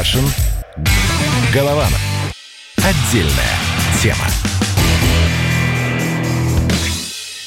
Кашин. Голованов. Отдельная тема.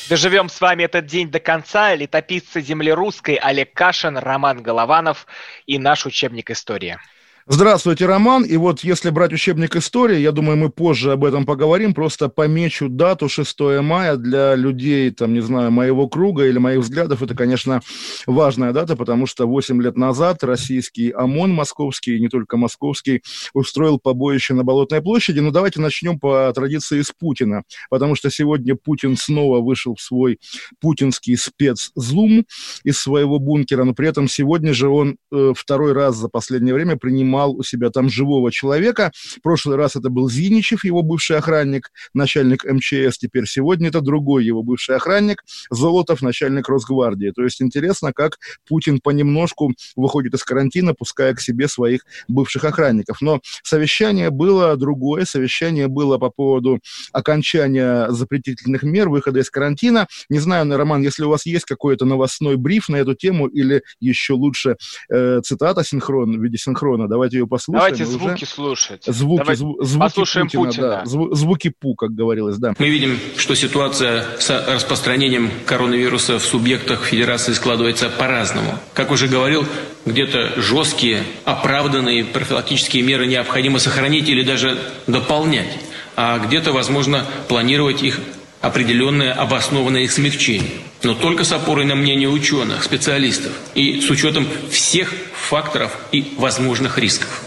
Доживем с вами этот день до конца. Летописцы земли русской Олег Кашин, Роман Голованов и наш учебник истории. Здравствуйте, Роман. И вот если брать учебник истории, я думаю, мы позже об этом поговорим, просто помечу дату 6 мая для людей, там, не знаю, моего круга или моих взглядов. Это, конечно, важная дата, потому что 8 лет назад российский ОМОН московский, не только московский, устроил побоище на Болотной площади. Но давайте начнем по традиции с Путина, потому что сегодня Путин снова вышел в свой путинский спецзум из своего бункера, но при этом сегодня же он э, второй раз за последнее время принимал у себя там живого человека. В прошлый раз это был Зиничев, его бывший охранник, начальник МЧС. Теперь сегодня это другой его бывший охранник, Золотов, начальник Росгвардии. То есть интересно, как Путин понемножку выходит из карантина, пуская к себе своих бывших охранников. Но совещание было другое. Совещание было по поводу окончания запретительных мер, выхода из карантина. Не знаю, Роман, если у вас есть какой-то новостной бриф на эту тему или еще лучше э, цитата синхрон, в виде синхрона, давай Давайте ее послушаем. Давайте звуки слушать. Звуки, Давай зву, звуки послушаем Путина. Путина. Да, зву, звуки Пу, как говорилось, да. Мы видим, что ситуация с распространением коронавируса в субъектах Федерации складывается по-разному. Как уже говорил, где-то жесткие, оправданные профилактические меры необходимо сохранить или даже дополнять, а где-то, возможно, планировать их определенное обоснованное их смягчение. Но только с опорой на мнение ученых, специалистов и с учетом всех факторов и возможных рисков.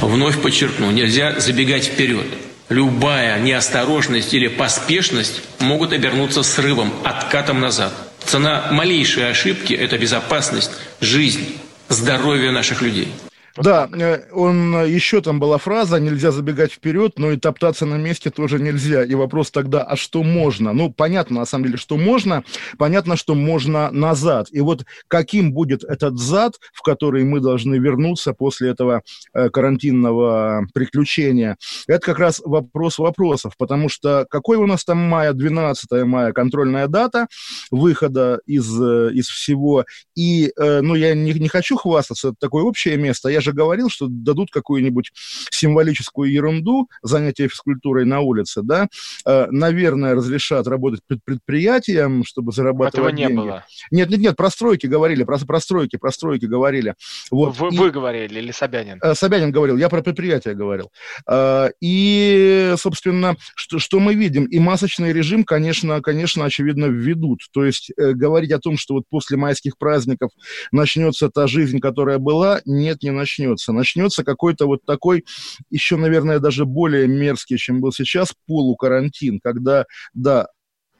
Вновь подчеркну, нельзя забегать вперед. Любая неосторожность или поспешность могут обернуться срывом, откатом назад. Цена малейшей ошибки – это безопасность, жизнь, здоровье наших людей. Да, э, он, э, еще там была фраза, нельзя забегать вперед, но и топтаться на месте тоже нельзя. И вопрос тогда, а что можно? Ну, понятно, на самом деле, что можно, понятно, что можно назад. И вот каким будет этот зад, в который мы должны вернуться после этого э, карантинного приключения, это как раз вопрос вопросов, потому что какой у нас там мая, 12 мая, контрольная дата выхода из, из всего, и, ну, я не, не хочу хвастаться, это такое общее место, я же говорил, что дадут какую-нибудь символическую ерунду, занятие физкультурой на улице, да, э, наверное, разрешат работать пред предприятиям, чтобы зарабатывать Этого не деньги. было. Нет, нет, нет, про стройки говорили, про, про стройки, про стройки говорили. Вот. Вы, и, вы говорили или Собянин? Э, Собянин говорил, я про предприятия говорил. Э, и, собственно, что, что мы видим? И масочный режим, конечно, конечно, очевидно, введут. То есть говорить о том, что вот после майских праздников начнется та жизнь, которая была, нет, не начнется начнется? Начнется какой-то вот такой, еще, наверное, даже более мерзкий, чем был сейчас, полукарантин, когда, да,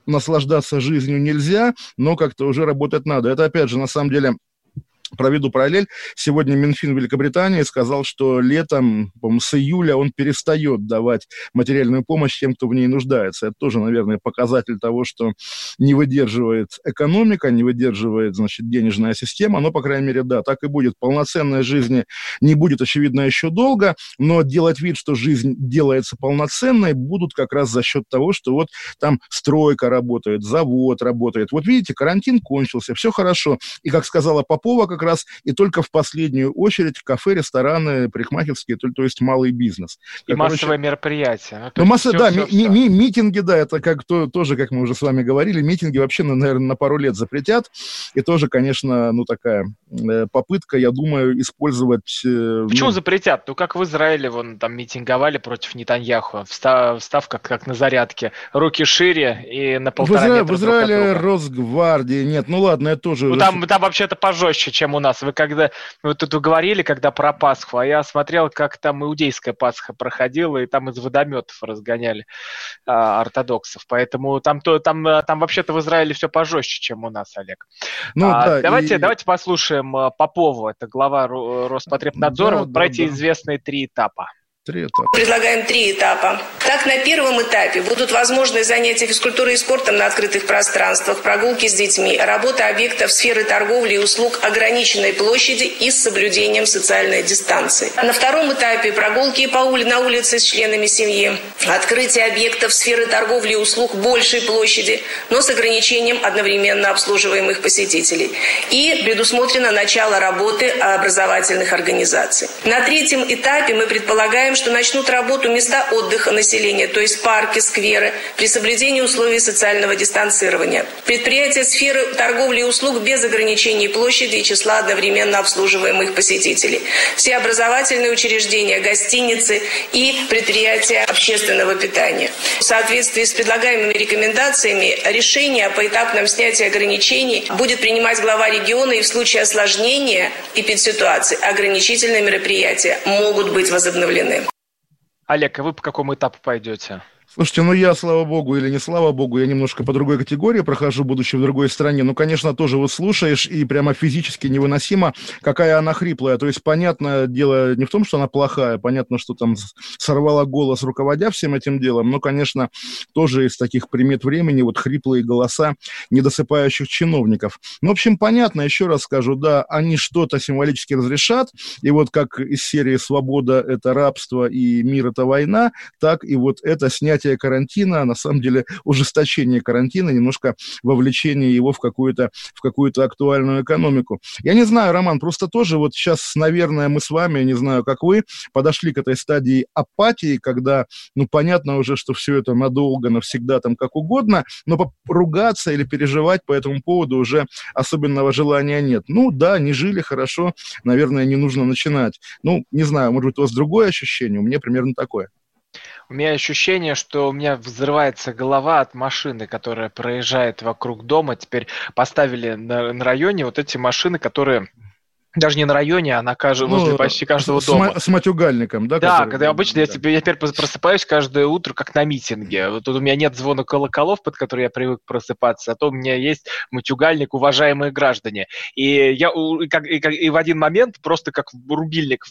наслаждаться жизнью нельзя, но как-то уже работать надо. Это, опять же, на самом деле, Проведу параллель. Сегодня Минфин Великобритании сказал, что летом, с июля он перестает давать материальную помощь тем, кто в ней нуждается. Это тоже, наверное, показатель того, что не выдерживает экономика, не выдерживает, значит, денежная система. Но, по крайней мере, да, так и будет. Полноценной жизни не будет, очевидно, еще долго, но делать вид, что жизнь делается полноценной, будут как раз за счет того, что вот там стройка работает, завод работает. Вот видите, карантин кончился, все хорошо. И, как сказала Попова, как раз, и только в последнюю очередь кафе, рестораны, парикмахерские, то, то есть малый бизнес. И Короче, массовые мероприятия. Ну, ну масса, все, да, все, ми- ми- митинги, да, это как то, тоже, как мы уже с вами говорили, митинги вообще, наверное, на пару лет запретят, и тоже, конечно, ну, такая э, попытка, я думаю, использовать... Э, Почему ну... запретят? Ну, как в Израиле, вон, там, митинговали против Нетаньяху, встав, встав как, как на зарядке, руки шире и на полтора в Изра... метра В Израиле Росгвардии нет, ну, ладно, это тоже... Ну, там, там вообще-то пожестче, чем чем у нас. Вы когда вы тут говорили, когда про Пасху, а я смотрел, как там иудейская Пасха проходила, и там из водометов разгоняли а, ортодоксов. Поэтому там, то, там, там вообще-то в Израиле все пожестче, чем у нас, Олег. Ну, а, да, давайте, и... давайте послушаем а, Попова, это глава Роспотребнадзора, да, вот да, про да. эти известные три этапа. Три этапа. Предлагаем три этапа. Так, на первом этапе будут возможны занятия физкультурой и спортом на открытых пространствах, прогулки с детьми, работа объектов сферы торговли и услуг ограниченной площади и с соблюдением социальной дистанции. На втором этапе прогулки по ули на улице с членами семьи, открытие объектов сферы торговли и услуг большей площади, но с ограничением одновременно обслуживаемых посетителей. И предусмотрено начало работы образовательных организаций. На третьем этапе мы предполагаем Ожидаем, что начнут работу места отдыха населения, то есть парки, скверы, при соблюдении условий социального дистанцирования. Предприятия сферы торговли и услуг без ограничений площади и числа одновременно обслуживаемых посетителей. Все образовательные учреждения, гостиницы и предприятия общественного питания. В соответствии с предлагаемыми рекомендациями решение о поэтапном снятии ограничений будет принимать глава региона и в случае осложнения эпидситуации ограничительные мероприятия могут быть возобновлены. Олег, а вы по какому этапу пойдете? Слушайте, ну я, слава богу, или не слава богу, я немножко по другой категории прохожу, будучи в другой стране. Ну, конечно, тоже вот слушаешь, и прямо физически невыносимо, какая она хриплая. То есть, понятное дело, не в том, что она плохая, понятно, что там сорвала голос, руководя всем этим делом, но, конечно, тоже из таких примет времени вот хриплые голоса недосыпающих чиновников. Ну, в общем, понятно, еще раз скажу, да, они что-то символически разрешат, и вот как из серии «Свобода – это рабство» и «Мир – это война», так и вот это снять снятие карантина, а на самом деле ужесточение карантина, немножко вовлечение его в какую-то в какую-то актуальную экономику. Я не знаю, Роман, просто тоже вот сейчас, наверное, мы с вами, я не знаю, как вы, подошли к этой стадии апатии, когда, ну, понятно уже, что все это надолго, навсегда, там, как угодно, но поругаться или переживать по этому поводу уже особенного желания нет. Ну, да, не жили хорошо, наверное, не нужно начинать. Ну, не знаю, может быть, у вас другое ощущение, у меня примерно такое. У меня ощущение, что у меня взрывается голова от машины, которая проезжает вокруг дома. Теперь поставили на, на районе вот эти машины, которые даже не на районе, а на каждом, ну, возле почти каждого с, дома. С матюгальником, да? Да, когда обычно да. я, теперь, я теперь просыпаюсь каждое утро, как на митинге. Вот тут у меня нет звона колоколов, под который я привык просыпаться, а то у меня есть матюгальник, уважаемые граждане. И я и, как, и, как, и в один момент просто как рубильник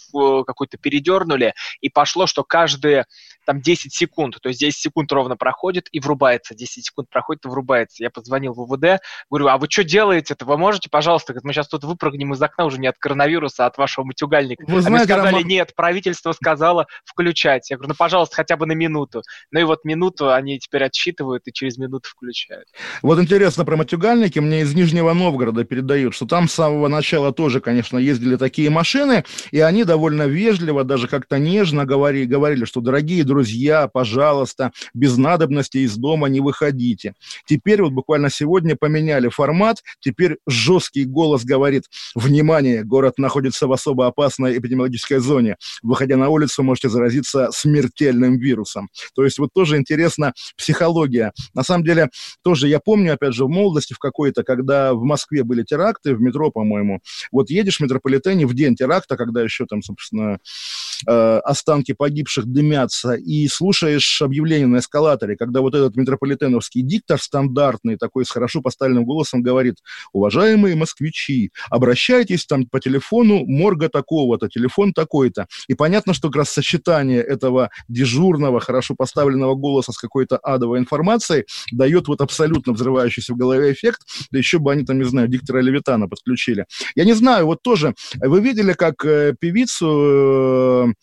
какой-то передернули, и пошло, что каждые там 10 секунд, то есть 10 секунд ровно проходит и врубается, 10 секунд проходит и врубается. Я позвонил в УВД, говорю, а вы что делаете-то? Вы можете, пожалуйста, мы сейчас тут выпрыгнем из окна уже не от коронавируса, а от вашего матюгальника. Вы знаете, Они сказали, Роман... нет, правительство сказало включать. Я говорю, ну, пожалуйста, хотя бы на минуту. Ну и вот минуту они теперь отсчитывают и через минуту включают. Вот интересно про матюгальники. Мне из Нижнего Новгорода передают, что там с самого начала тоже, конечно, ездили такие машины, и они довольно вежливо, даже как-то нежно говорили, говорили, что, дорогие друзья, пожалуйста, без надобности из дома не выходите. Теперь вот буквально сегодня поменяли формат, теперь жесткий голос говорит, внимание, город находится в особо опасной эпидемиологической зоне. Выходя на улицу, можете заразиться смертельным вирусом. То есть вот тоже интересна психология. На самом деле, тоже я помню, опять же, в молодости в какой-то, когда в Москве были теракты, в метро, по-моему, вот едешь в метрополитене в день теракта, когда еще там, собственно, э, останки погибших дымятся, и слушаешь объявление на эскалаторе, когда вот этот метрополитеновский диктор стандартный, такой с хорошо поставленным голосом говорит, уважаемые москвичи, обращайтесь там по телефону морга такого-то, телефон такой-то. И понятно, что как раз сочетание этого дежурного, хорошо поставленного голоса с какой-то адовой информацией дает вот абсолютно взрывающийся в голове эффект, да еще бы они там, не знаю, диктора Левитана подключили. Я не знаю, вот тоже, вы видели, как э, певицу э,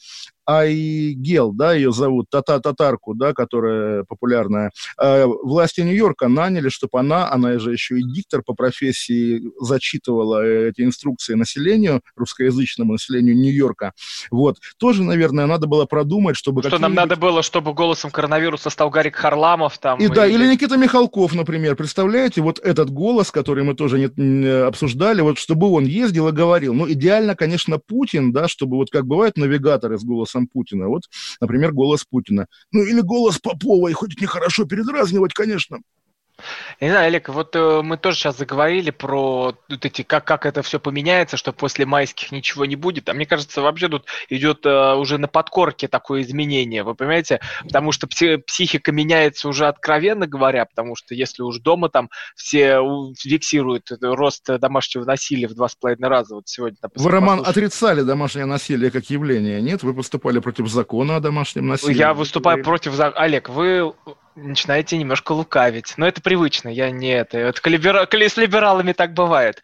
Айгел, да, ее зовут, тата татарку, да, которая популярная, э, власти Нью-Йорка наняли, чтобы она, она же еще и диктор по профессии, зачитывала эти инструкции населению, русскоязычному населению Нью-Йорка. Вот. Тоже, наверное, надо было продумать, чтобы... Что нам надо было, чтобы голосом коронавируса стал Гарик Харламов там. И, и... да, или Никита Михалков, например. Представляете, вот этот голос, который мы тоже не, не обсуждали, вот чтобы он ездил и говорил. Ну, идеально, конечно, Путин, да, чтобы вот как бывают навигаторы с голосом голосом Путина. Вот, например, голос Путина. Ну, или голос Попова, и хоть нехорошо передразнивать, конечно. Я не знаю, Олег, вот э, мы тоже сейчас заговорили про вот эти, как, как это все поменяется, что после майских ничего не будет. А мне кажется, вообще тут идет э, уже на подкорке такое изменение, вы понимаете? Потому что пси- психика меняется уже откровенно говоря, потому что если уж дома там все фиксируют рост домашнего насилия в два с половиной раза, вот сегодня... Вы, Роман, отрицали домашнее насилие как явление, нет? Вы поступали против закона о домашнем насилии. Я выступаю против... Олег, вы начинаете немножко лукавить. Но это привычно, я не это. Это либера... с либералами так бывает.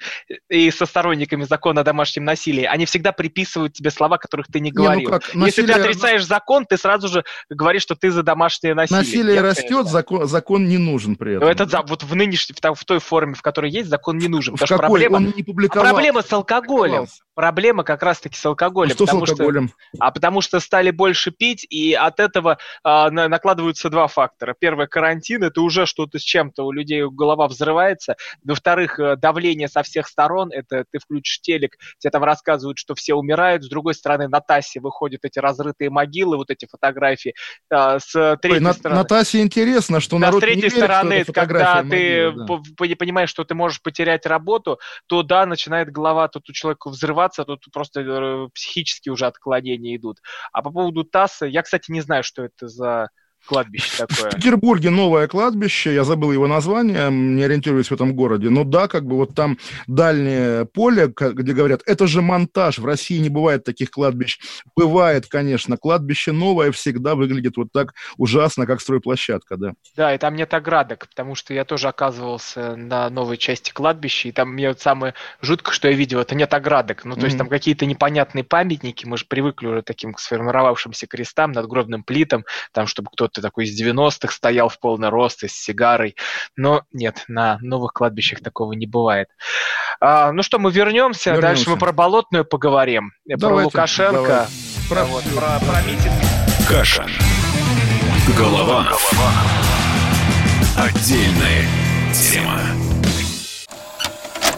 И со сторонниками закона о домашнем насилии. Они всегда приписывают тебе слова, которых ты не говорил. Не, ну как, насилие... Если ты отрицаешь закон, ты сразу же говоришь, что ты за домашнее насилие. Насилие Нет, растет, закон, закон не нужен при этом. Но этот, вот в нынешней, в, в той форме, в которой есть, закон не нужен. В потому какой? Проблема, Он не публиковал. А проблема с алкоголем. Проблема как раз-таки с алкоголем. А что с алкоголем? Что, а потому что стали больше пить, и от этого а, накладываются два фактора. Первое, карантин, это уже что-то с чем-то, у людей голова взрывается. Во-вторых, э, давление со всех сторон, это ты включишь телек, тебе там рассказывают, что все умирают, с другой стороны на ТАССе выходят эти разрытые могилы, вот эти фотографии. А, с третьей Ой, стороны... На, ТАССе интересно, что да, народ с третьей не верит, стороны, что когда ты могилы, да. понимаешь, что ты можешь потерять работу, то да, начинает голова тут у человека взрываться, тут просто э, психические уже отклонения идут. А по поводу ТАССа, я, кстати, не знаю, что это за кладбище такое? В Петербурге новое кладбище, я забыл его название, не ориентируюсь в этом городе, но да, как бы вот там дальнее поле, где говорят, это же монтаж, в России не бывает таких кладбищ. Бывает, конечно, кладбище новое всегда выглядит вот так ужасно, как стройплощадка, да. Да, и там нет оградок, потому что я тоже оказывался на новой части кладбища, и там мне вот самое жуткое, что я видел, это нет оградок, ну то mm-hmm. есть там какие-то непонятные памятники, мы же привыкли уже таким к сформировавшимся крестам, надгробным плитам, там, чтобы кто-то ты такой из 90-х стоял в полный рост и с сигарой. Но нет, на новых кладбищах такого не бывает. А, ну что, мы вернемся, вернемся. дальше мы про Болотную поговорим, Давайте, про Лукашенко, давай. про, вот, про, про митинг. Каша. Голова. Голова. Отдельная тема.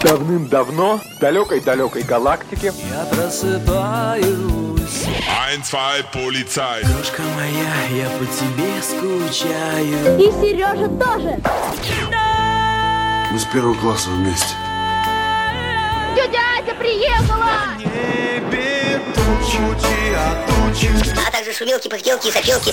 Давным-давно в далекой-далекой галактике Я просыпаюсь Ein, zwei, полицай. Крошка моя, я по тебе скучаю. И Сережа тоже. Мы с первого класса вместе. Тетя Ася приехала! Небе тучи, а тучи. А также шумелки, пыхтелки и сопелки.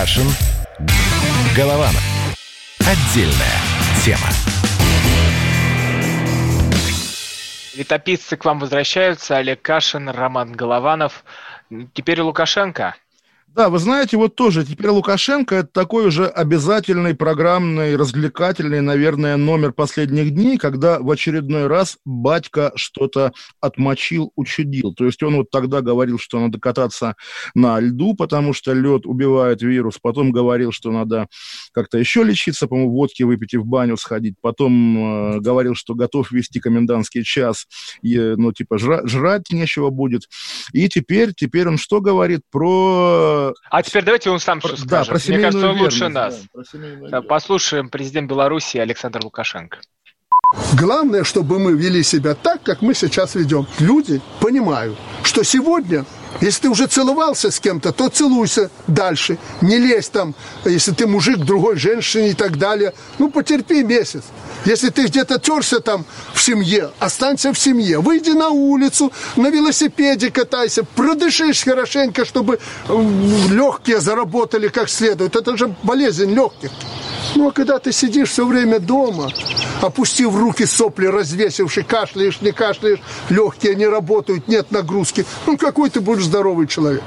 Кашин. Голованов. Отдельная тема. Летописцы к вам возвращаются. Олег Кашин, Роман Голованов. Теперь Лукашенко. Да, вы знаете, вот тоже теперь Лукашенко это такой уже обязательный программный, развлекательный, наверное, номер последних дней, когда в очередной раз батька что-то отмочил, учудил. То есть он вот тогда говорил, что надо кататься на льду, потому что лед убивает вирус. Потом говорил, что надо как-то еще лечиться, по-моему, водки выпить и в баню сходить. Потом э, говорил, что готов вести комендантский час, и, ну, типа, жра- жрать нечего будет. И теперь, теперь он что говорит про а теперь давайте он сам все скажет. Да, про Мне кажется, он лучше нас. Да, послушаем президент Беларуси Александр Лукашенко. Главное, чтобы мы вели себя так, как мы сейчас ведем. Люди понимают, что сегодня если ты уже целовался с кем-то, то целуйся дальше. Не лезь там, если ты мужик другой женщине и так далее. Ну, потерпи месяц. Если ты где-то терся там в семье, останься в семье. Выйди на улицу, на велосипеде катайся, продышишь хорошенько, чтобы легкие заработали как следует. Это же болезнь легких. Ну, а когда ты сидишь все время дома, опустив руки сопли, развесивший, кашляешь, не кашляешь, легкие не работают, нет нагрузки, ну, какой ты будешь здоровый человек?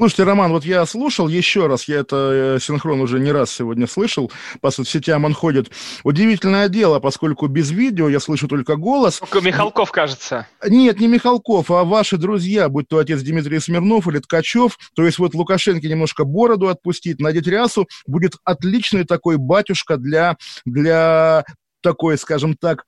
Слушайте, Роман, вот я слушал еще раз, я это э, синхрон уже не раз сегодня слышал, по соцсетям он ходит. Удивительное дело, поскольку без видео я слышу только голос. Только Михалков, кажется. Нет, не Михалков, а ваши друзья, будь то отец Дмитрий Смирнов или Ткачев. То есть вот Лукашенко немножко бороду отпустить, надеть рясу, будет отличный такой батюшка для, для такой, скажем так,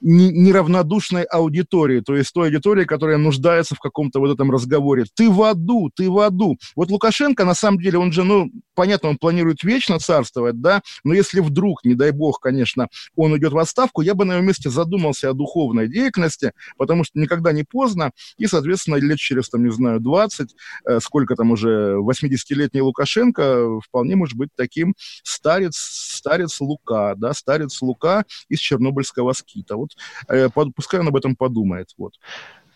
неравнодушной аудитории, то есть той аудитории, которая нуждается в каком-то вот этом разговоре. Ты в аду, ты в аду. Вот Лукашенко, на самом деле, он же, ну, понятно, он планирует вечно царствовать, да, но если вдруг, не дай бог, конечно, он уйдет в отставку, я бы на его месте задумался о духовной деятельности, потому что никогда не поздно, и, соответственно, лет через, там, не знаю, 20, э, сколько там уже, 80-летний Лукашенко вполне может быть таким старец, старец Лука, да, старец Лука из Чернобыльского скита. Вот э, пускай он об этом подумает. Вот.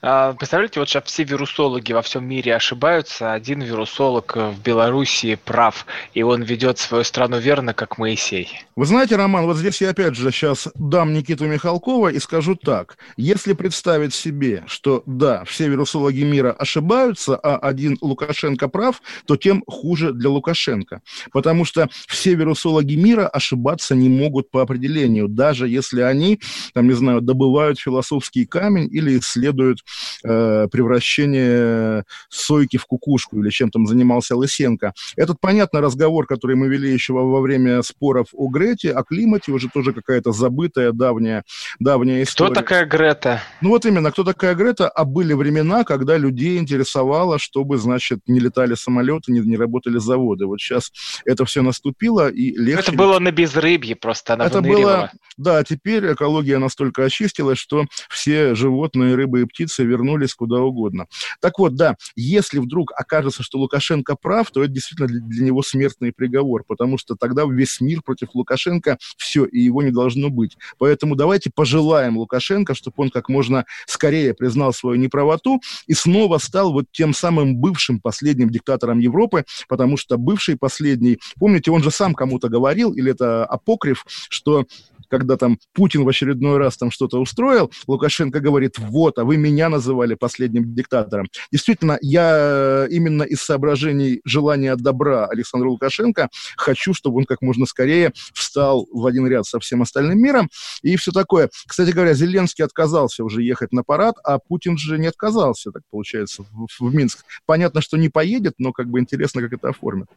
А, представляете, вот сейчас все вирусологи во всем мире ошибаются, один вирусолог в Белоруссии прав, и он ведет свою страну верно, как Моисей. Вы знаете, Роман, вот здесь я опять же сейчас дам Никиту Михалкова и скажу так. Если представить себе, что да, все вирусологи мира ошибаются, а один Лукашенко прав, то тем хуже для Лукашенко. Потому что все вирусологи мира ошибаться не могут по определению, даже если они, там, не знаю, добывают философский камень или исследуют э, превращение сойки в кукушку или чем там занимался Лысенко. Этот, понятно, разговор, который мы вели еще во, во время споров о Грете, о климате, уже тоже какая-то забытая давняя, давняя история. Кто такая Грета? Ну вот именно, кто такая Грета, а были времена, когда людей интересовало, чтобы, значит, не летали самолеты, не, не работали заводы. Вот сейчас это все наступило, и легче... Это было на безрыбье просто, она Это было, да, теперь экология настолько очистилась, что все животные, рыбы и птицы позиции вернулись куда угодно. Так вот, да, если вдруг окажется, что Лукашенко прав, то это действительно для него смертный приговор, потому что тогда весь мир против Лукашенко все, и его не должно быть. Поэтому давайте пожелаем Лукашенко, чтобы он как можно скорее признал свою неправоту и снова стал вот тем самым бывшим последним диктатором Европы, потому что бывший последний, помните, он же сам кому-то говорил, или это апокриф, что когда там Путин в очередной раз там что-то устроил, Лукашенко говорит, вот, а вы меня называли последним диктатором. Действительно, я э, именно из соображений желания добра Александра Лукашенко хочу, чтобы он как можно скорее встал в один ряд со всем остальным миром и все такое. Кстати говоря, Зеленский отказался уже ехать на парад, а Путин же не отказался, так получается, в, в Минск. Понятно, что не поедет, но как бы интересно, как это оформят.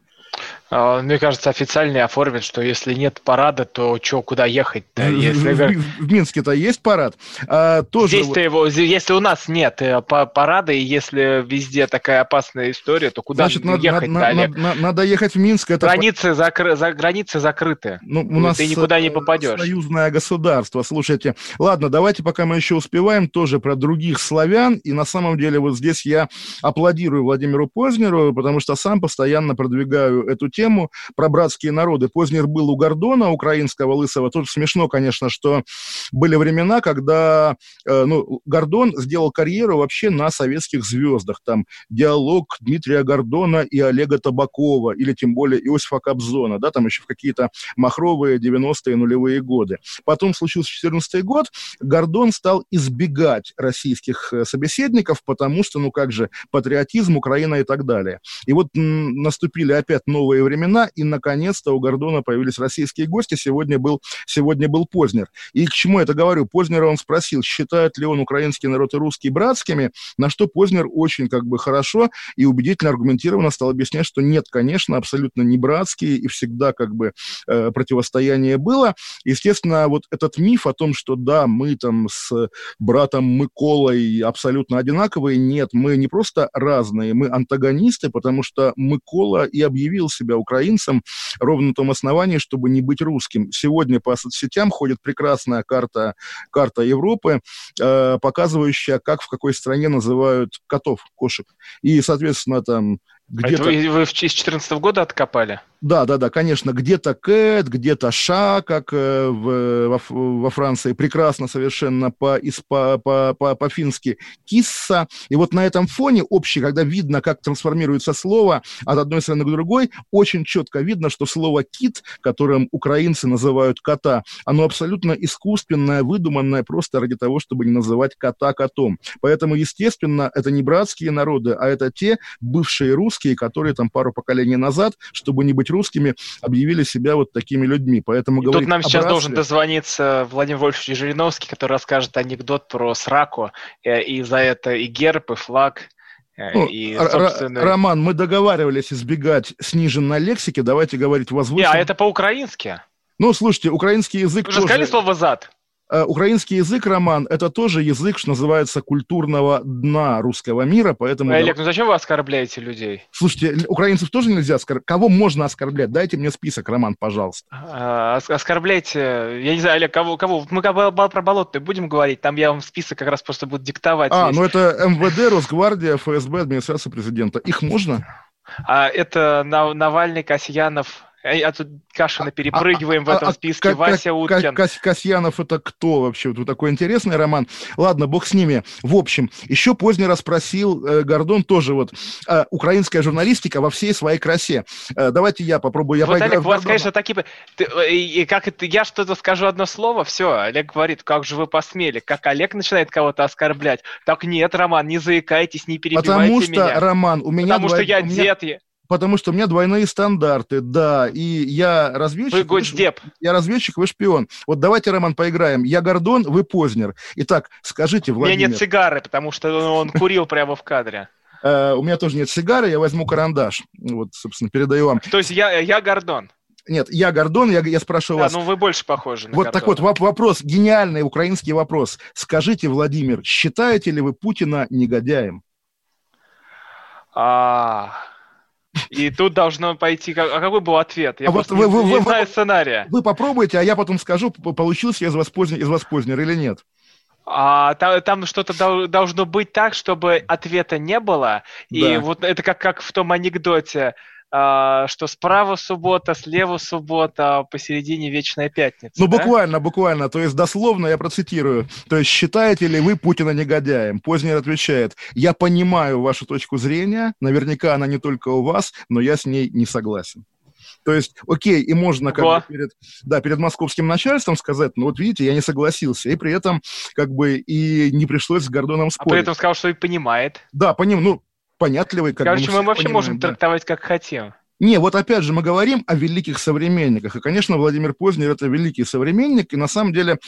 А, мне кажется, официально оформят, что если нет парада, то что, куда ехать-то? Если... В, в, Минске-то есть парад. А, тоже Здесь-то его, если у нас нет э, парада, и если везде такая опасная история, то куда Значит, ехать надо, Олег? Надо, надо ехать в Минск. Это... Границы, закры... за... границы закрыты. Ну, у нас Ты никуда не попадешь. Союзное государство. Слушайте, ладно, давайте, пока мы еще успеваем, тоже про других славян. И на самом деле вот здесь я аплодирую Владимиру Познеру, потому что сам постоянно продвигаю эту тему про братские народы. Познер был у Гордона, украинского лысого. Тут смешно, конечно, что были времена, когда э, ну, Гордон сделал карьеру вообще на советских звездах. Там диалог Дмитрия Гордона и Олега Табакова, или тем более Иосифа Кобзона, да, там еще в какие-то махровые 90-е нулевые годы. Потом случился 14 год, Гордон стал избегать российских э, собеседников, потому что, ну как же, патриотизм, Украина и так далее. И вот наступили опять новые времена, и наконец-то у Гордона появились российские гости. Сегодня был, сегодня был Познер. И к чему я это говорю? Познера он спросил, считает ли он украинский народ и русский братскими, на что Познер очень как бы хорошо и убедительно аргументированно стал объяснять, что нет, конечно, абсолютно не братские, и всегда как бы э, противостояние было. Естественно, вот этот миф о том, что да, мы там с братом Миколой абсолютно одинаковые, нет, мы не просто разные, мы антагонисты, потому что Микола и объявил себя украинцем ровно на том основании, чтобы не быть русским. Сегодня по соцсетям ходит прекрасная карта, карта Европы, э, показывающая, как в какой стране называют котов, кошек. И, соответственно, там где-то... А это вы, вы из 2014 года откопали? Да, да, да, конечно, где-то Кэт, где-то Ша, как э, в, во, во Франции, прекрасно совершенно по, по, по, по, по-фински кисса. И вот на этом фоне общий, когда видно, как трансформируется слово от одной страны к другой, очень четко видно, что слово «кит», которым украинцы называют кота, оно абсолютно искусственное, выдуманное просто ради того, чтобы не называть кота котом. Поэтому, естественно, это не братские народы, а это те бывшие русские, которые там пару поколений назад, чтобы не быть русскими, объявили себя вот такими людьми. Поэтому и тут нам сейчас должен дозвониться Владимир Вольфович Жириновский, который расскажет анекдот про сраку, э, и за это и герб, и флаг, э, ну, и, собственно... Роман, мы договаривались избегать сниженной лексики, давайте говорить возвышенно. Не, а это по-украински. Ну, слушайте, украинский язык Вы же тоже... сказали слово «зад». Э, украинский язык, Роман, это тоже язык, что называется, культурного дна русского мира, поэтому... Олег, ну зачем вы оскорбляете людей? Слушайте, украинцев тоже нельзя оскорблять. Кого можно оскорблять? Дайте мне список, Роман, пожалуйста. А, оскорбляйте, я не знаю, Олег, кого, кого? Мы про болото будем говорить, там я вам список как раз просто буду диктовать. А, весь. ну это МВД, Росгвардия, ФСБ, администрация президента. Их можно? А, это Навальный, Касьянов, а тут Кашина перепрыгиваем а, в этом а, списке. А, Вася Уткин. Кас, Касьянов это кто вообще? Вот такой интересный роман. Ладно, бог с ними. В общем, еще поздно расспросил э, Гордон тоже вот э, украинская журналистика во всей своей красе. Э, давайте я попробую. Я вот, Олег, у вас, конечно, такие... Ты, э, и, как это, я что-то скажу одно слово, все, Олег говорит, как же вы посмели. Как Олег начинает кого-то оскорблять. Так нет, Роман, не заикайтесь, не перебивайте Потому что, меня. Роман, у меня... Потому что я дед. Потому что у меня двойные стандарты, да, и я разведчик... Вы госдеп. Я разведчик, вы шпион. Вот давайте, Роман, поиграем. Я Гордон, вы Познер. Итак, скажите, Владимир... У меня нет сигары, потому что он курил прямо в кадре. Uh, у меня тоже нет сигары, я возьму карандаш. Вот, собственно, передаю вам. То есть я, я Гордон? Нет, я Гордон, я, я спрашиваю да, вас. ну вы больше похожи на Вот Гордона. так вот, вопрос, гениальный украинский вопрос. Скажите, Владимир, считаете ли вы Путина негодяем? А, и тут должно пойти... А какой был ответ? Я а вот вы, не, вы, не вы, знаю вы, сценария. Вы попробуйте, а я потом скажу, получился из вас поздний, из вас поздний или нет. А, там, там что-то должно быть так, чтобы ответа не было. И да. вот это как, как в том анекдоте. А, что справа суббота, слева суббота, а посередине вечная пятница. Ну, да? буквально, буквально. То есть, дословно я процитирую. То есть, считаете ли вы Путина негодяем? Познер отвечает, я понимаю вашу точку зрения, наверняка она не только у вас, но я с ней не согласен. То есть, окей, и можно как бы перед, да, перед московским начальством сказать, ну вот видите, я не согласился, и при этом как бы и не пришлось с Гордоном спорить. А при этом сказал, что и понимает. Да, поним, ну, понятливый. Как Короче, мы, мы вообще понимаем, можем да. трактовать как хотим. Не, вот опять же мы говорим о великих современниках. И, конечно, Владимир Познер – это великий современник. И на самом деле,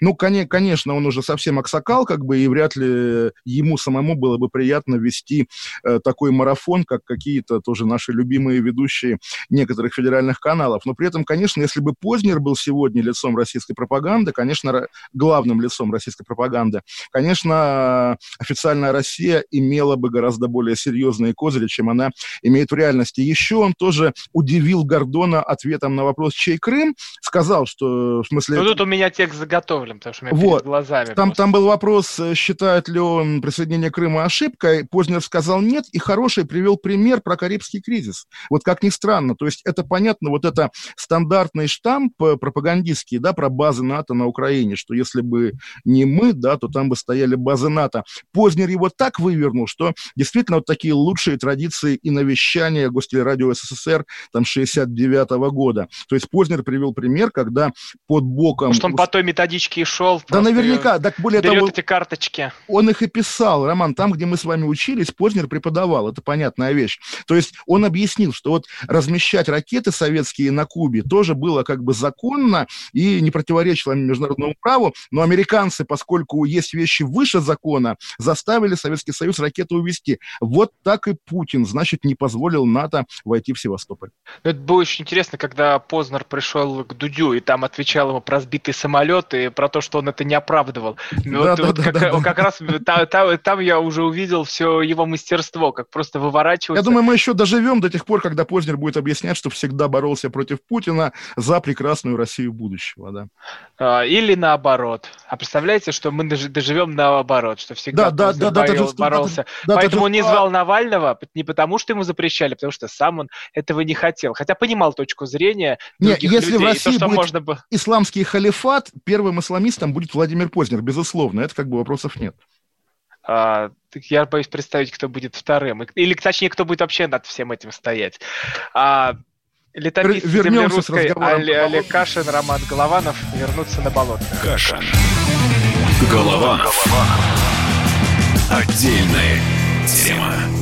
ну, конечно, он уже совсем аксакал, как бы, и вряд ли ему самому было бы приятно вести э, такой марафон, как какие-то тоже наши любимые ведущие некоторых федеральных каналов. Но при этом, конечно, если бы Познер был сегодня лицом российской пропаганды, конечно, главным лицом российской пропаганды, конечно, официальная Россия имела бы гораздо более серьезные козыри, чем она имеет в реальности. Еще он тоже удивил Гордона ответом на вопрос, чей Крым, сказал, что в смысле... Ну, тут у меня текст заготовлен, потому что у меня вот. перед глазами. Там, там был вопрос, э, считает ли он присоединение Крыма ошибкой. Познер сказал нет, и хороший привел пример про Карибский кризис. Вот как ни странно, то есть это понятно, вот это стандартный штамп э, пропагандистский, да, про базы НАТО на Украине, что если бы не мы, да, то там бы стояли базы НАТО. Познер его так вывернул, что действительно вот такие лучшие традиции и навещания гостелерадио СССР там 69 -го года. То есть Познер привел пример, когда под боком... Может, он по той методичке и шел? Да наверняка. Так более берет того, эти карточки. Он их и писал. Роман, там, где мы с вами учились, Познер преподавал. Это понятная вещь. То есть он объяснил, что вот размещать ракеты советские на Кубе тоже было как бы законно и не противоречило международному праву, но американцы, поскольку есть вещи выше закона, заставили Советский Союз ракеты увести. Вот так и Путин, значит, не позволил НАТО войти в Севастополь. Ну, это было очень интересно, когда Познер пришел к Дудю, и там отвечал ему про сбитый самолет и про то, что он это не оправдывал. Да, вот, да, вот да, как, да, как да. раз там, там, там я уже увидел все его мастерство, как просто выворачиваться. Я думаю, мы еще доживем до тех пор, когда Познер будет объяснять, что всегда боролся против Путина за прекрасную Россию будущего. Да. А, или наоборот. А представляете, что мы доживем наоборот, что всегда да, да, да, борол, да, боролся. Да, Поэтому он не звал Навального не потому, что ему запрещали, потому что сам он этого не хотел. Хотя понимал точку зрения Нет, если людей, в России то, что будет можно бы... исламский халифат, первым исламистом будет Владимир Познер, безусловно. Это как бы вопросов нет. А, я боюсь представить, кто будет вторым. Или, точнее, кто будет вообще над всем этим стоять. А, летописцы земли русской Олег, Олег Кашин, Роман Голованов вернутся на болото. Кашин. Голованов. Отдельная тема.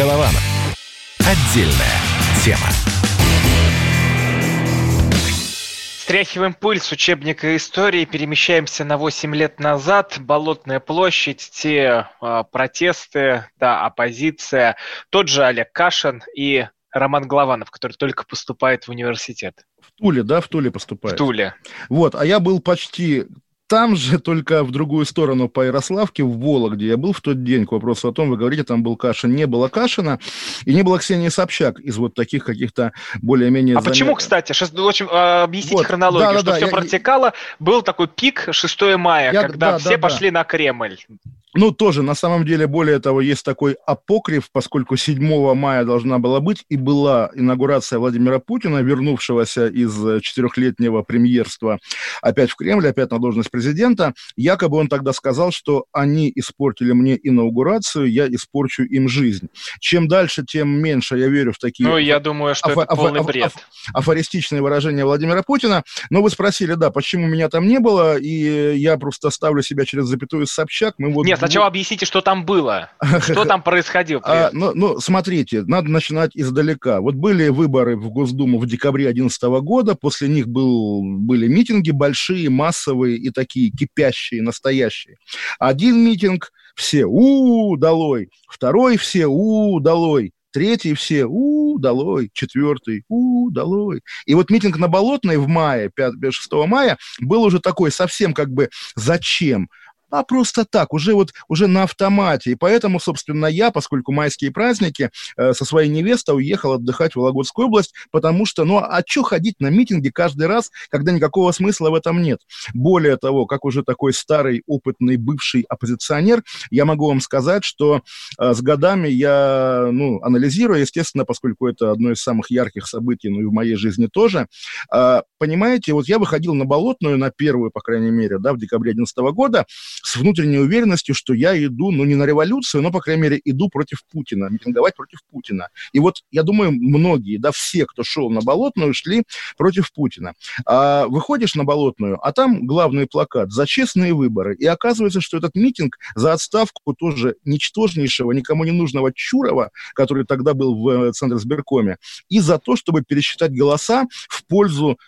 Голованов. Отдельная тема. Стряхиваем пыль с учебника истории, перемещаемся на 8 лет назад. Болотная площадь, те э, протесты, да, оппозиция. Тот же Олег Кашин и Роман Голованов, который только поступает в университет. В Туле, да, в Туле поступает? В Туле. Вот, а я был почти там же, только в другую сторону по Ярославке, в Вологде. Я был в тот день, к вопросу о том, вы говорите, там был Кашин. Не было Кашина, и не было Ксении Собчак из вот таких каких-то более-менее... А почему, кстати, шест... очень, э, объясните вот, хронологию, да, что да, все я, протекало. Был такой пик 6 мая, я, когда да, все да, пошли да. на Кремль. Ну, тоже, на самом деле, более того, есть такой апокриф, поскольку 7 мая должна была быть, и была инаугурация Владимира Путина, вернувшегося из четырехлетнего премьерства опять в Кремль, опять на должность президента. Якобы он тогда сказал, что они испортили мне инаугурацию, я испорчу им жизнь. Чем дальше, тем меньше я верю в такие... Ну, я думаю, что аф- это полный аф- бред. Аф- афористичные выражения Владимира Путина. Но вы спросили, да, почему меня там не было, и я просто ставлю себя через запятую Собчак. Мы вот Нет, сначала объясните, что там было, что там происходило. А, ну, ну, смотрите, надо начинать издалека. Вот были выборы в Госдуму в декабре 2011 года, после них был, были митинги большие, массовые и такие кипящие, настоящие. Один митинг, все у, -у долой, второй все у, долой, третий все у, долой, четвертый у, долой. И вот митинг на Болотной в мае, 5-6 мая, был уже такой совсем как бы зачем? А просто так, уже вот уже на автомате. И поэтому, собственно, я, поскольку майские праздники, э, со своей невестой уехал отдыхать в Вологодскую область, потому что, ну, а что ходить на митинги каждый раз, когда никакого смысла в этом нет? Более того, как уже такой старый, опытный, бывший оппозиционер, я могу вам сказать, что э, с годами я, ну, анализируя, естественно, поскольку это одно из самых ярких событий, ну, и в моей жизни тоже, э, понимаете, вот я выходил на Болотную, на первую, по крайней мере, да, в декабре 2011 года, с внутренней уверенностью, что я иду, ну, не на революцию, но, по крайней мере, иду против Путина, митинговать против Путина. И вот, я думаю, многие, да, все, кто шел на Болотную, шли против Путина. А выходишь на Болотную, а там главный плакат «За честные выборы». И оказывается, что этот митинг за отставку тоже ничтожнейшего, никому не нужного Чурова, который тогда был в э, Центре сберкоме, и за то, чтобы пересчитать голоса в пользу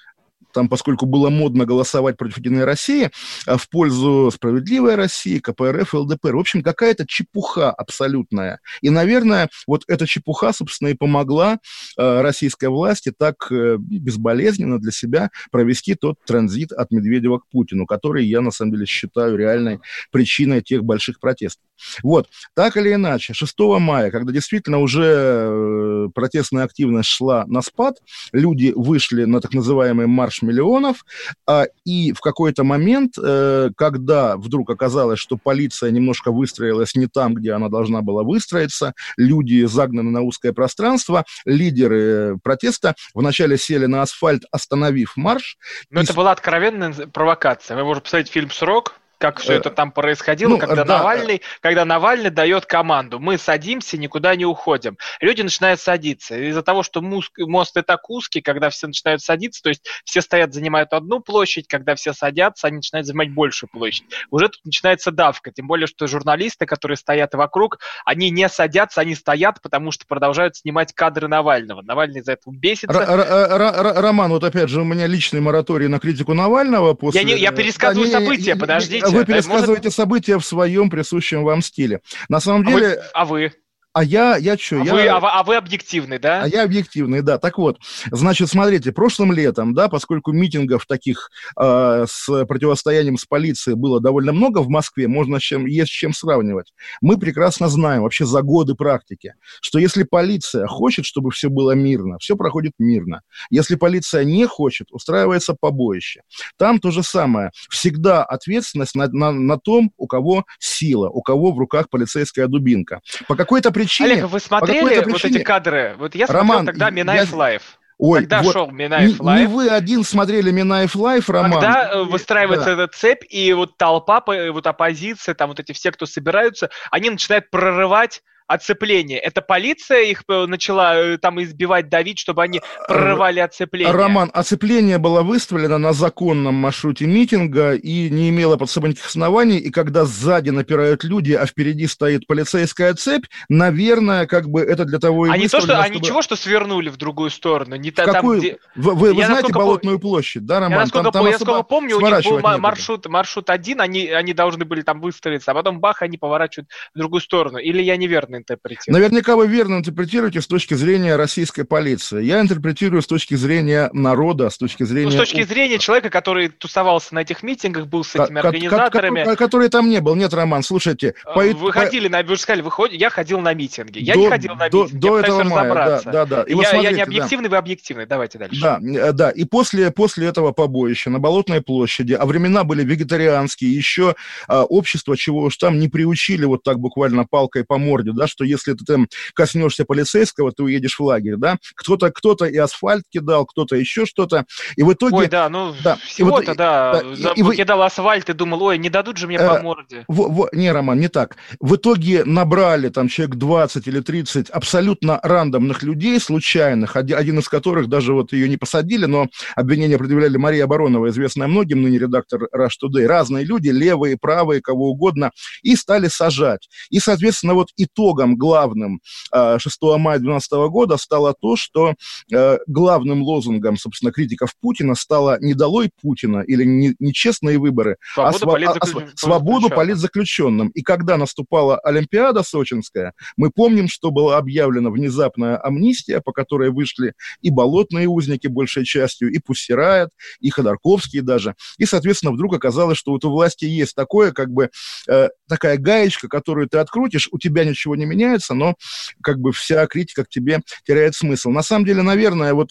там, поскольку было модно голосовать против Единой России, а в пользу Справедливой России, КПРФ ЛДПР. В общем, какая-то чепуха абсолютная. И, наверное, вот эта чепуха, собственно, и помогла э, российской власти так э, безболезненно для себя провести тот транзит от Медведева к Путину, который я, на самом деле, считаю реальной причиной тех больших протестов. Вот, так или иначе, 6 мая, когда действительно уже э, протестная активность шла на спад, люди вышли на так называемый марш миллионов, а, и в какой-то момент, э, когда вдруг оказалось, что полиция немножко выстроилась не там, где она должна была выстроиться, люди загнаны на узкое пространство, лидеры протеста вначале сели на асфальт, остановив марш. Но и... это была откровенная провокация. Мы можем посмотреть фильм «Срок», как все это там происходило, ну, когда, да. Навальный, когда Навальный дает команду, мы садимся, никуда не уходим. Люди начинают садиться. Из-за того, что мост, мост и так узкий, когда все начинают садиться, то есть все стоят, занимают одну площадь, когда все садятся, они начинают занимать большую площадь. Уже тут начинается давка, тем более, что журналисты, которые стоят вокруг, они не садятся, они стоят, потому что продолжают снимать кадры Навального. Навальный за это бесится. Роман, вот опять же, у меня личный мораторий на критику Навального. После... Я, не, я пересказываю да, события, не, подождите вы пересказываете может... события в своем присущем вам стиле. На самом деле... А вы? А вы? А я, я что? А, я... вы, а, вы, а вы объективный, да? А я объективный, да. Так вот, значит, смотрите, прошлым летом, да, поскольку митингов таких э, с противостоянием с полицией было довольно много в Москве, можно с чем, есть с чем сравнивать. Мы прекрасно знаем вообще за годы практики, что если полиция хочет, чтобы все было мирно, все проходит мирно. Если полиция не хочет, устраивается побоище. Там то же самое. Всегда ответственность на, на, на том, у кого сила, у кого в руках полицейская дубинка. По какой-то причине... Олег, вы смотрели вот причине... эти кадры? Вот я смотрел Роман, тогда Минаев я... Лайв. Ой, Когда вот шел Минаев не, Live. Не вы один смотрели Минаев Live, Роман. Когда э, выстраивается да. эта цепь, и вот толпа, вот оппозиция, там вот эти все, кто собираются, они начинают прорывать оцепление. Это полиция их э, начала э, там избивать, давить, чтобы они прорывали оцепление? Роман, оцепление было выставлено на законном маршруте митинга и не имело под собой никаких оснований, и когда сзади напирают люди, а впереди стоит полицейская цепь, наверное, как бы это для того и А не то, что, чтобы... а ничего, что свернули в другую сторону? Не в какую... там, где... Вы, вы, вы знаете Болотную пом... площадь, да, Роман? Я насколько, там, там я насколько помню, у них был маршрут, маршрут один, они, они должны были там выстроиться, а потом бах, они поворачивают в другую сторону. Или я неверно интерпретирую? Наверняка вы верно интерпретируете с точки зрения российской полиции. Я интерпретирую с точки зрения народа, с точки зрения... Ну, с точки зрения человека, который тусовался на этих митингах, был с этими организаторами. ко- Который там не был. Нет, Роман, слушайте. по- Вы ходили на... Вы же сказали, вы ходите, я ходил на митинги. Я До- не ходил на до- митинги, до я пытаюсь этого мая, да, да, да. И вот я, я смотрите, не да. объективный, вы объективный. Давайте дальше. Да, э, да. И после, после этого побоища на Болотной площади, а времена были вегетарианские, еще а, общество, чего уж там не приучили вот так буквально палкой по морде, да, что если ты там коснешься полицейского, ты уедешь в лагерь, да. Кто-то кто и асфальт кидал, кто-то еще что-то. И в итоге... Ой, да, ну да. всего-то, да. да, и- и вы- Кидал асфальт и думал, ой, не дадут же мне по Э, морде. Во- во- не, Роман, не так. В итоге набрали там человек 20 или 30 абсолютно рандомных людей, случайных, оди- один из которых даже вот ее не посадили, но обвинения предъявляли Мария Баронова, известная многим, ныне редактор Rush Today. Разные люди, левые, правые, кого угодно, и стали сажать. И, соответственно, вот итогом главным э, 6 мая 2012 года стало то, что э, главным лозунгом, собственно, критиков Путина стало «не долой Путина» или «не- «нечестные выборы», а, Свободу сва- а- а политзаключ- сва- свободу политзаключенным. И когда наступала Олимпиада сочинская, мы помним, что была объявлена внезапная амнистия, по которой вышли и болотные узники большей частью, и Пуссирает, и Ходорковские даже. И, соответственно, вдруг оказалось, что вот у власти есть такое, как бы, э, такая гаечка, которую ты открутишь, у тебя ничего не меняется, но как бы вся критика к тебе теряет смысл. На самом деле, наверное, вот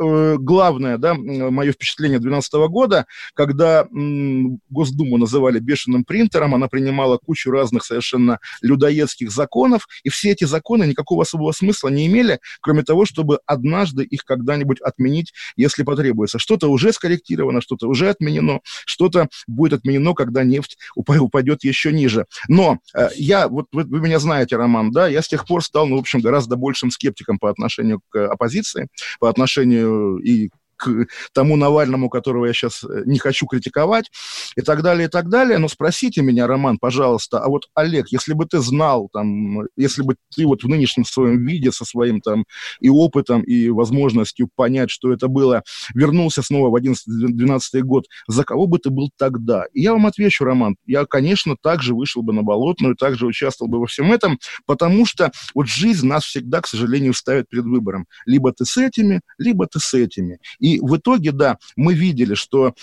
э, главное, да, мое впечатление 2012 года, когда м, Госдуму называли бешеным принтером, она принимала кучу разных совершенно людоедских законов, и все эти законы никакого особого смысла не имели, кроме того, чтобы однажды их когда-нибудь отменить, если потребуется. Что-то уже скорректировано, что-то уже отменено, что-то будет отменено, когда нефть уп- упадет еще ниже. Но э, я, вот вы, вы меня знаете, Роман, да, я с тех пор стал, ну, в общем, гораздо большим скептиком по отношению к оппозиции, по отношению и к тому Навальному, которого я сейчас не хочу критиковать, и так далее, и так далее. Но спросите меня, Роман, пожалуйста, а вот, Олег, если бы ты знал, там, если бы ты вот в нынешнем своем виде, со своим там и опытом, и возможностью понять, что это было, вернулся снова в 11-12 год, за кого бы ты был тогда? И я вам отвечу, Роман, я, конечно, также вышел бы на Болотную, также участвовал бы во всем этом, потому что вот жизнь нас всегда, к сожалению, ставит перед выбором. Либо ты с этими, либо ты с этими. И в итоге, да, мы видели, что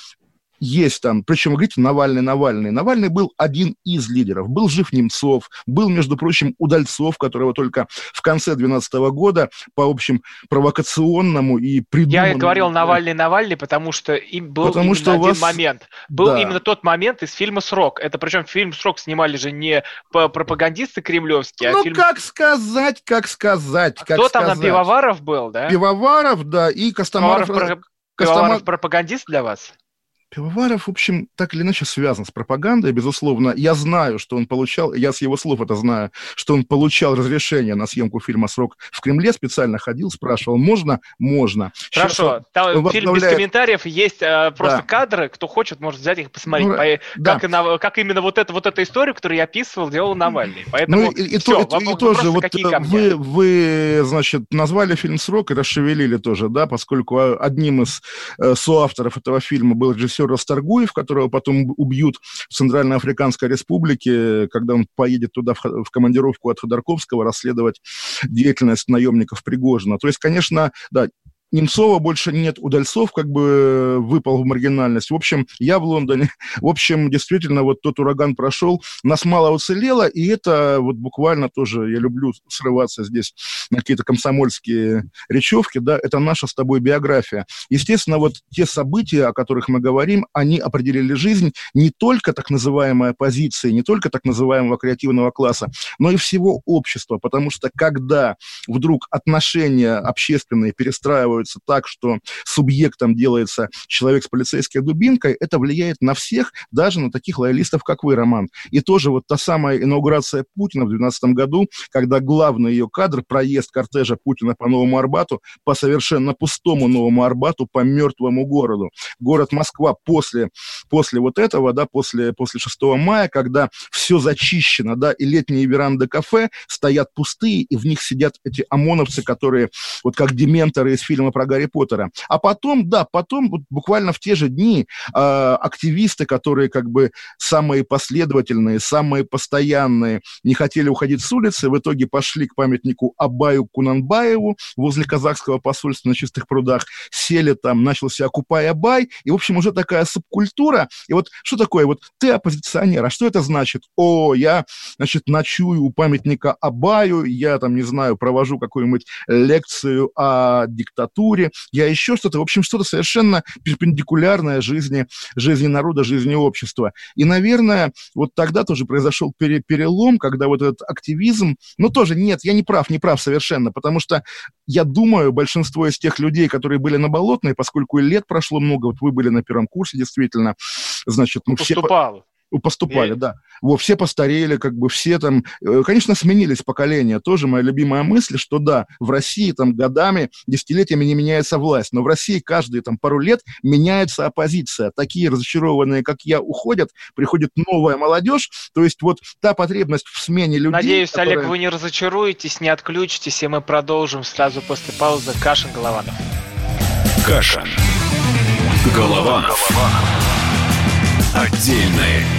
есть там, причем, вы говорите, Навальный, Навальный. Навальный был один из лидеров. Был жив Немцов, был, между прочим, Удальцов, которого только в конце 2012 года по общем провокационному и придуманному... Я говорил Навальный, Навальный, потому что им был Потому что один вас- момент. Был Да. именно тот момент из фильма «Срок». Это причем фильм «Срок» снимали же не пропагандисты кремлевские, а Ну, фильм... как сказать, как сказать, как Кто там на сказать. Пивоваров был, да? Пивоваров, да, и Костомаров... Пивоваров, Костомар- Пивоваров пропагандист для вас? Пивоваров, в общем, так или иначе связан с пропагандой, безусловно. Я знаю, что он получал, я с его слов это знаю, что он получал разрешение на съемку фильма «Срок» в Кремле, специально ходил, спрашивал, можно? Можно. Сейчас Хорошо, он там фильм без возглавляет- комментариев, есть э, просто Да. кадры, кто хочет, может взять их и посмотреть, Ну, По- да. как, и на- как именно вот, это, вот эту историю, которую я описывал, делал Навальный. Поэтому Ну и, и то- и- и вопрос- тоже вот э, вы, вы, значит, назвали фильм «Срок» и расшевелили тоже, да, поскольку а, одним из э, соавторов этого фильма был режиссер режиссер Расторгуев, которого потом убьют в Центральноафриканской республике, когда он поедет туда в, в командировку от Ходорковского расследовать деятельность наемников Пригожина. То есть, конечно, да, Немцова больше нет, Удальцов как бы э, выпал в маргинальность. В общем, я в Лондоне. В общем, действительно, вот тот ураган прошел, нас мало уцелело, и это вот буквально тоже, я люблю срываться здесь на какие-то комсомольские речевки, да, это наша с тобой биография. Естественно, вот те события, о которых мы говорим, они определили жизнь не только так называемой оппозиции, не только так называемого креативного класса, но и всего общества, потому что когда вдруг отношения общественные перестраиваются делается так, что субъектом делается человек с полицейской дубинкой, это влияет на всех, даже на таких лоялистов, как вы, Роман. И тоже вот та самая инаугурация Путина в 2012 году, когда главный ее кадр, проезд кортежа Путина по Новому Арбату, по совершенно пустому Новому Арбату, по мертвому городу. Город Москва после, после вот этого, да, после, после 6 мая, когда все зачищено, да, и летние веранды кафе стоят пустые, и в них сидят эти ОМОНовцы, которые вот как дементоры из фильма фильма про Гарри Поттера. А потом, да, потом вот буквально в те же дни э, активисты, которые как бы самые последовательные, самые постоянные, не хотели уходить с улицы, в итоге пошли к памятнику Абаю Кунанбаеву возле казахского посольства на Чистых прудах, сели там, начался Окупай Абай, и, в общем, уже такая субкультура. И вот что такое? Вот ты оппозиционер, а что это значит? О, я, значит, ночую у памятника Абаю, я там, не знаю, провожу какую-нибудь лекцию о диктатуре, литературе, я еще что-то, в общем, что-то совершенно перпендикулярное жизни, жизни народа, жизни общества. И, наверное, вот тогда тоже произошел пере перелом, когда вот этот активизм, ну тоже нет, я не прав, не прав совершенно, потому что я думаю, большинство из тех людей, которые были на Болотной, поскольку лет прошло много, вот вы были на первом курсе, действительно, значит, Поступал. все поступали, да. Вот, все постарели, как бы все там, э, конечно, сменились поколения. Тоже моя любимая мысль, что да, в России там годами, десятилетиями не меняется власть, но в России каждые там пару лет меняется оппозиция. Такие разочарованные, как я, уходят, приходит новая молодежь, то есть вот та потребность в смене людей... Надеюсь, которая... Олег, вы не разочаруетесь, не отключитесь, и мы продолжим сразу после паузы Кашин Голованов. Кашин. Голованов. Отдельная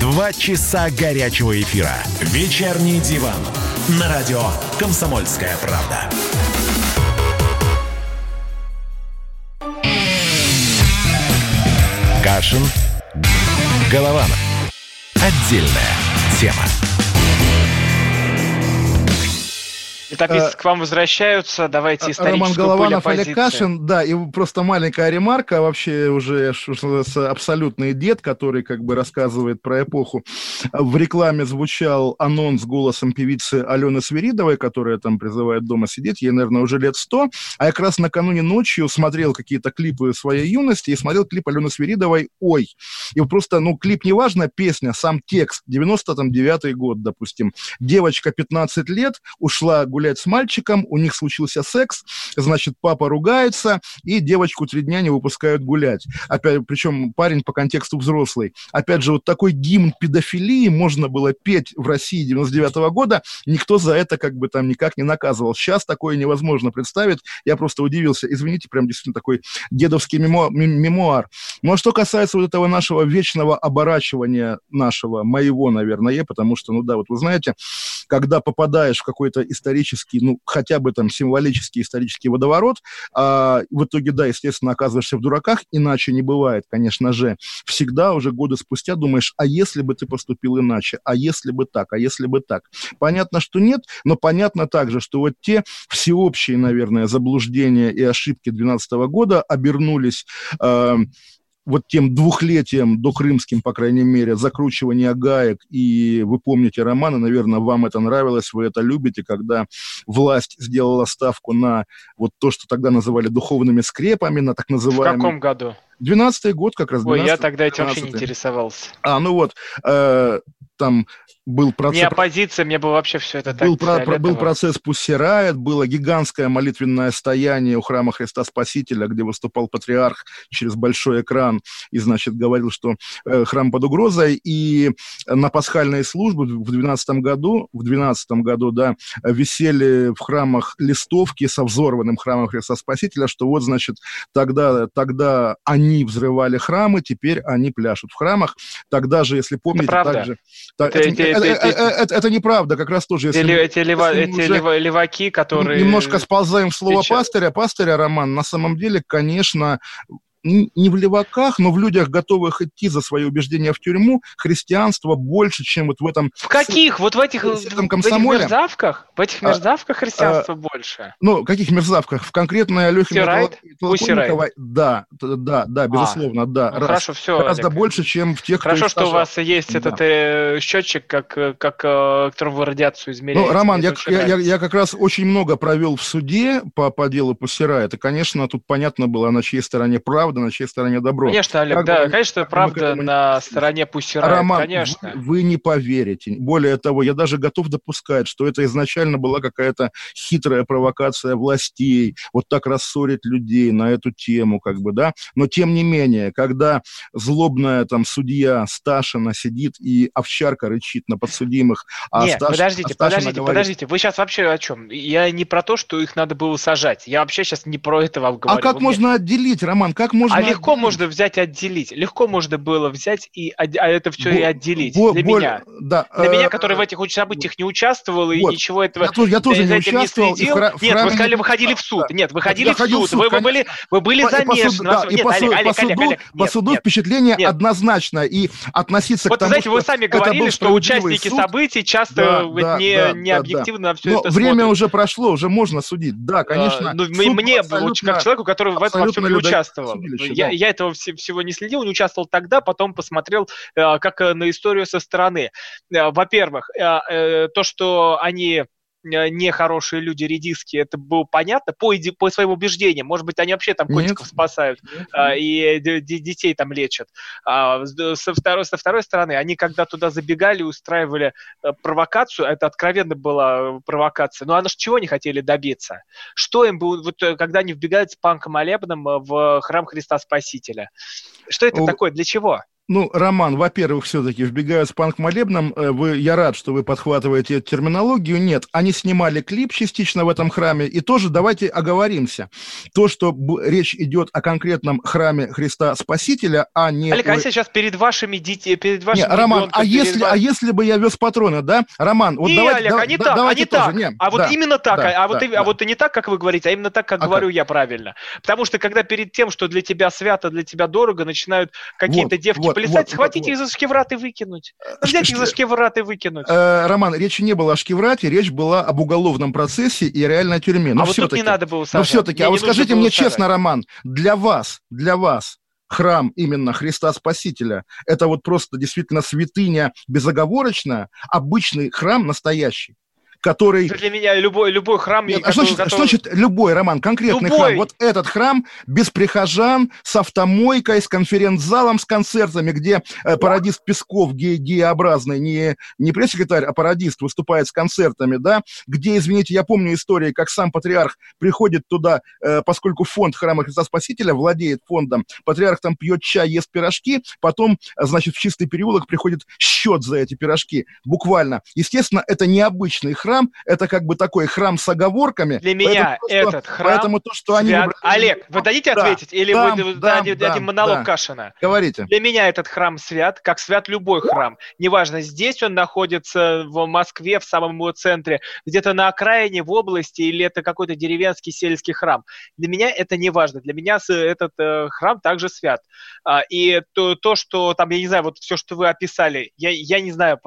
Два часа горячего эфира. Вечерний диван. На радио «Комсомольская правда». Кашин. Голованов. Отдельная тема. Летописцы к вам возвращаются, давайте историческую Роман Голованов, Олег Кашин, да, и просто маленькая ремарка, вообще уже абсолютный дед, который как бы рассказывает про эпоху. В рекламе звучал анонс голосом певицы Алены Свиридовой, которая там призывает дома сидеть, ей, наверное, уже лет сто, а я как раз накануне ночью смотрел какие-то клипы своей юности и смотрел клип Алены Свиридовой «Ой». И просто, ну, клип не важно, песня, сам текст, 99-й год, допустим. Девочка 15 лет ушла гулять гуляет с мальчиком, у них случился секс, значит, папа ругается, и девочку три дня не выпускают гулять. Опять, причем парень по контексту взрослый. Опять же, вот такой гимн педофилии можно было петь в России 99 -го года, никто за это как бы там никак не наказывал. Сейчас такое невозможно представить, я просто удивился. Извините, прям действительно такой дедовский мемо мемуар. Ну а что касается вот этого нашего вечного оборачивания нашего, моего, наверное, потому что, ну да, вот вы знаете, когда попадаешь в какой-то исторический, ну, хотя бы там символический исторический водоворот, а, в итоге, да, естественно, оказываешься в дураках, иначе не бывает, конечно же. Всегда уже годы спустя думаешь, а если бы ты поступил иначе, а если бы так, а если бы так. Понятно, что нет, но понятно также, что вот те всеобщие, наверное, заблуждения и ошибки 2012 года обернулись э, вот тем двухлетием до крымским, по крайней мере, закручивания гаек, и вы помните романы, наверное, вам это нравилось, вы это любите, когда власть сделала ставку на вот то, что тогда называли духовными скрепами, на так называемые... В каком году? 12 год как раз. 12, Ой, я тогда этим вообще не интересовался. А, ну вот, э, там был процесс... Не оппозиция, мне бы вообще все это был, так про, был процесс Пуссирает, было гигантское молитвенное стояние у храма Христа Спасителя, где выступал патриарх через большой экран и, значит, говорил, что э, храм под угрозой. И на пасхальные службы в 12 году, в 12 году, да, висели в храмах листовки со взорванным храмом Христа Спасителя, что вот, значит, тогда, тогда они взрывали храмы, теперь они пляшут в храмах. Тогда же, если помните, также... Это, неправда, как раз тоже. Эти леваки, которые... Немножко сползаем в слово пастыря. Пастыря, Роман, на самом деле, конечно, не в леваках, но в людях, готовых идти за свои убеждения в тюрьму, христианство больше, чем вот в этом... В каких? Вот в этих, в этом комсомоле? в этих мерзавках? В этих а, мерзавках христианство а, больше? Ну, каких мерзавках? В конкретной Алехе Толоконниковой? Да, да, да, безусловно, а, да. Ну, раз. Хорошо, все. Гораздо Олег. больше, чем в тех, Хорошо, что у вас есть да. этот э, счетчик, как, как э, которым вы радиацию измеряете. Ну, Роман, я, я, я, я как раз очень много провел в суде по, по делу Пассера. Это, конечно, тут понятно было, на чьей стороне прав, правда, на чьей стороне добро. Конечно, Олег, как да, бы, конечно, правда на стороне пусть Роман, конечно. Вы, вы не поверите. Более того, я даже готов допускать, что это изначально была какая-то хитрая провокация властей, вот так рассорить людей на эту тему, как бы, да. Но тем не менее, когда злобная там судья Сташина сидит и овчарка рычит на подсудимых, а Нет, Сташ, подождите, а подождите, говорит... подождите, вы сейчас вообще о чем? Я не про то, что их надо было сажать. Я вообще сейчас не про это вам говорю. А как можно отделить, Роман? Как можно а легко отделить? можно взять и отделить. Легко можно было взять и а это все бо, и отделить. Бо, для боль, меня. Да, для э, меня, который в этих событиях не участвовал вот. и ничего этого я, я тоже не участвовал. Не следил. Хра- Нет, вы сказали, вы ходили в суд. Да. Нет, вы ходили в суд. В суд вы, вы были, вы были по, замешаны. По, да, и по, Олег, по суду, Олег, по суду нет, впечатление нет. однозначно. И относиться вот, к тому, знаете, вы сами говорили, что участники событий часто не объективно все это время уже прошло, уже можно судить. Да, конечно. Ну, мне, как человеку, который в этом не участвовал. Я этого этого всего не следил, не участвовал тогда, потом посмотрел э, как э, на историю со стороны. Э, во-первых, то, что они нехорошие люди, редиски, это было понятно по, иде, по своим убеждениям. Может быть, они вообще там котиков Нет. спасают Нет. А, и детей там лечат. А, со, второй, со второй стороны, они когда туда забегали, устраивали провокацию, это откровенно была провокация, но они же чего не хотели добиться? Что им было, вот когда они вбегают с панком молебном в храм Христа Спасителя? Что это О... такое? Для чего? Ну, Роман, во-первых, все-таки вбегают с панк-молебном. Э, вы, я рад, что вы подхватываете эту терминологию. Нет, они снимали клип частично в этом храме. И тоже давайте оговоримся. То, что речь идет о конкретном храме Христа Спасителя, а не... Олег, а сейчас перед вашими детьми, перед вашими Нет, Роман, а если, вас... а если бы я вез патроны, да? Роман, вот не, давайте... Олег, да, а не да, так, а не так. Не, а вот да, именно так, да, а, а, вот, да, и, да. а вот и не так, как вы говорите, а именно так, как а говорю как? я правильно. Потому что когда перед тем, что для тебя свято, для тебя дорого, начинают какие-то вот, девки вот, полисать, вот, схватить вот, их за шкиврат и выкинуть. Ну, взять их за шкиврат и выкинуть. Э, Роман, речи не было о шкиврате, речь была об уголовном процессе и реальной тюрьме. Но а вот тут не надо было сажать. Но все-таки, а вот скажите мне честно, Роман, для вас, для вас, храм именно Христа Спасителя, это вот просто действительно святыня безоговорочная, обычный храм настоящий который... Для меня любой, любой храм... Нет, а что, значит, который... что значит любой, Роман, конкретный любой. храм? Вот этот храм без прихожан, с автомойкой, с конференц-залом, с концертами, где э, пародист Песков, ге гееобразный, не, не пресс-секретарь, а пародист, выступает с концертами, да, где, извините, я помню истории, как сам патриарх приходит туда, э, поскольку фонд храма Христа Спасителя владеет фондом, патриарх там пьет чай, ест пирожки, потом, значит, в чистый переулок приходит счет за эти пирожки, буквально. Естественно, это необычный храм, храм, это как бы такой храм с оговорками. Для меня то, этот храм Поэтому то, что они... Выбрали... Олег, вы дадите да, ответить? Или да, вы да, дадите да, монолог да. Кашина? Говорите. Для меня этот храм свят, как свят любой храм. Неважно, здесь он находится в Москве, в самом его центре, где-то на окраине, в области, или это какой-то деревенский сельский храм. Для меня это не важно. Для меня этот э, храм также свят. А, и то, то, что там, я не знаю, вот все, что вы описали, я, я не знаю,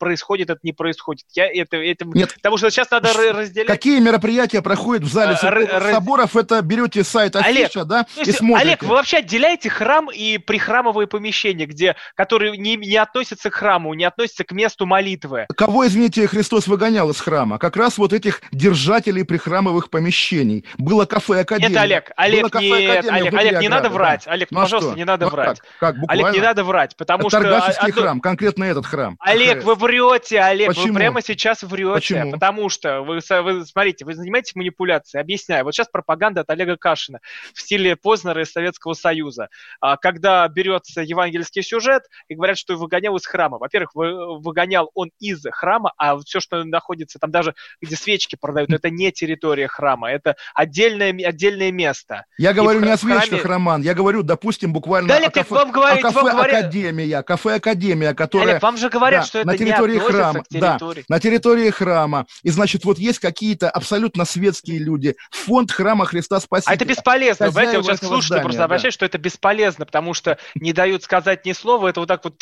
происходит, это не происходит. Я это, это... Нет. Потому что сейчас надо разделять... Какие мероприятия проходят в зале Р- соборов? Это берете сайт афиша, да, и смотрите. Олег, вы вообще отделяете храм и прихрамовые помещения, где, которые не, не относятся к храму, не относятся к месту молитвы. Кого, извините, Христос выгонял из храма? Как раз вот этих держателей прихрамовых помещений. Было кафе Академия. Нет, Олег, Олег, нет, Олег, Олег, не надо врать. Да. Олег, ну, пожалуйста, что? не надо ну, врать. Как? как Олег, не надо врать, потому это что... Торгашевский храм, конкретно этот храм. Олег, вы врете, Олег, Почему? вы прямо сейчас врете. Почему? Потому что, вы, вы смотрите, вы занимаетесь манипуляцией. Объясняю. Вот сейчас пропаганда от Олега Кашина в стиле Познера из Советского Союза. А, когда берется евангельский сюжет и говорят, что выгонял из храма. Во-первых, выгонял он из храма, а все, что находится там даже, где свечки продают, это не территория храма, это отдельное, отдельное место. Я говорю не о свечках, Роман, я говорю, допустим, буквально да, о кафе, вам говорит, о кафе вам говорят... Академия, кафе Академия, которая... Олег, вам же говорят, да, что это на территории не храма, территории. Да, на территории храма. И, значит, вот есть какие-то абсолютно светские люди. Фонд храма Христа Спасителя. А это бесполезно, понимаете, вот сейчас слушатели просто обращают, что это бесполезно, потому что не дают сказать ни слова, это вот так вот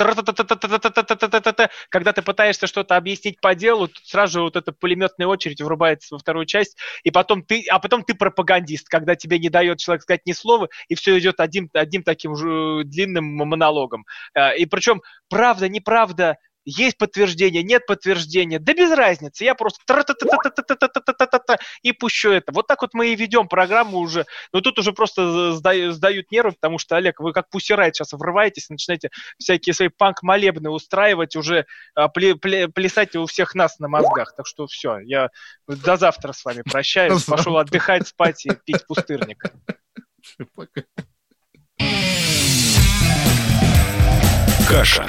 когда ты пытаешься что-то объяснить по делу, сразу же вот эта пулеметная очередь врубается во вторую часть, и потом ты, а потом ты пропагандист, когда тебе не дает человек сказать ни слова, и все идет одним, одним таким же длинным монологом. И причем правда, неправда, есть подтверждение, нет подтверждения, да без разницы, я просто и пущу это. Вот так вот мы и ведем программу уже, но тут уже просто сдают нервы, потому что, Олег, вы как пусирает сейчас врываетесь, начинаете всякие свои панк-молебны устраивать, уже плясать у всех нас на мозгах. Так что все, я до завтра с вами прощаюсь, пошел отдыхать, спать и пить пустырник. Пока. Каша.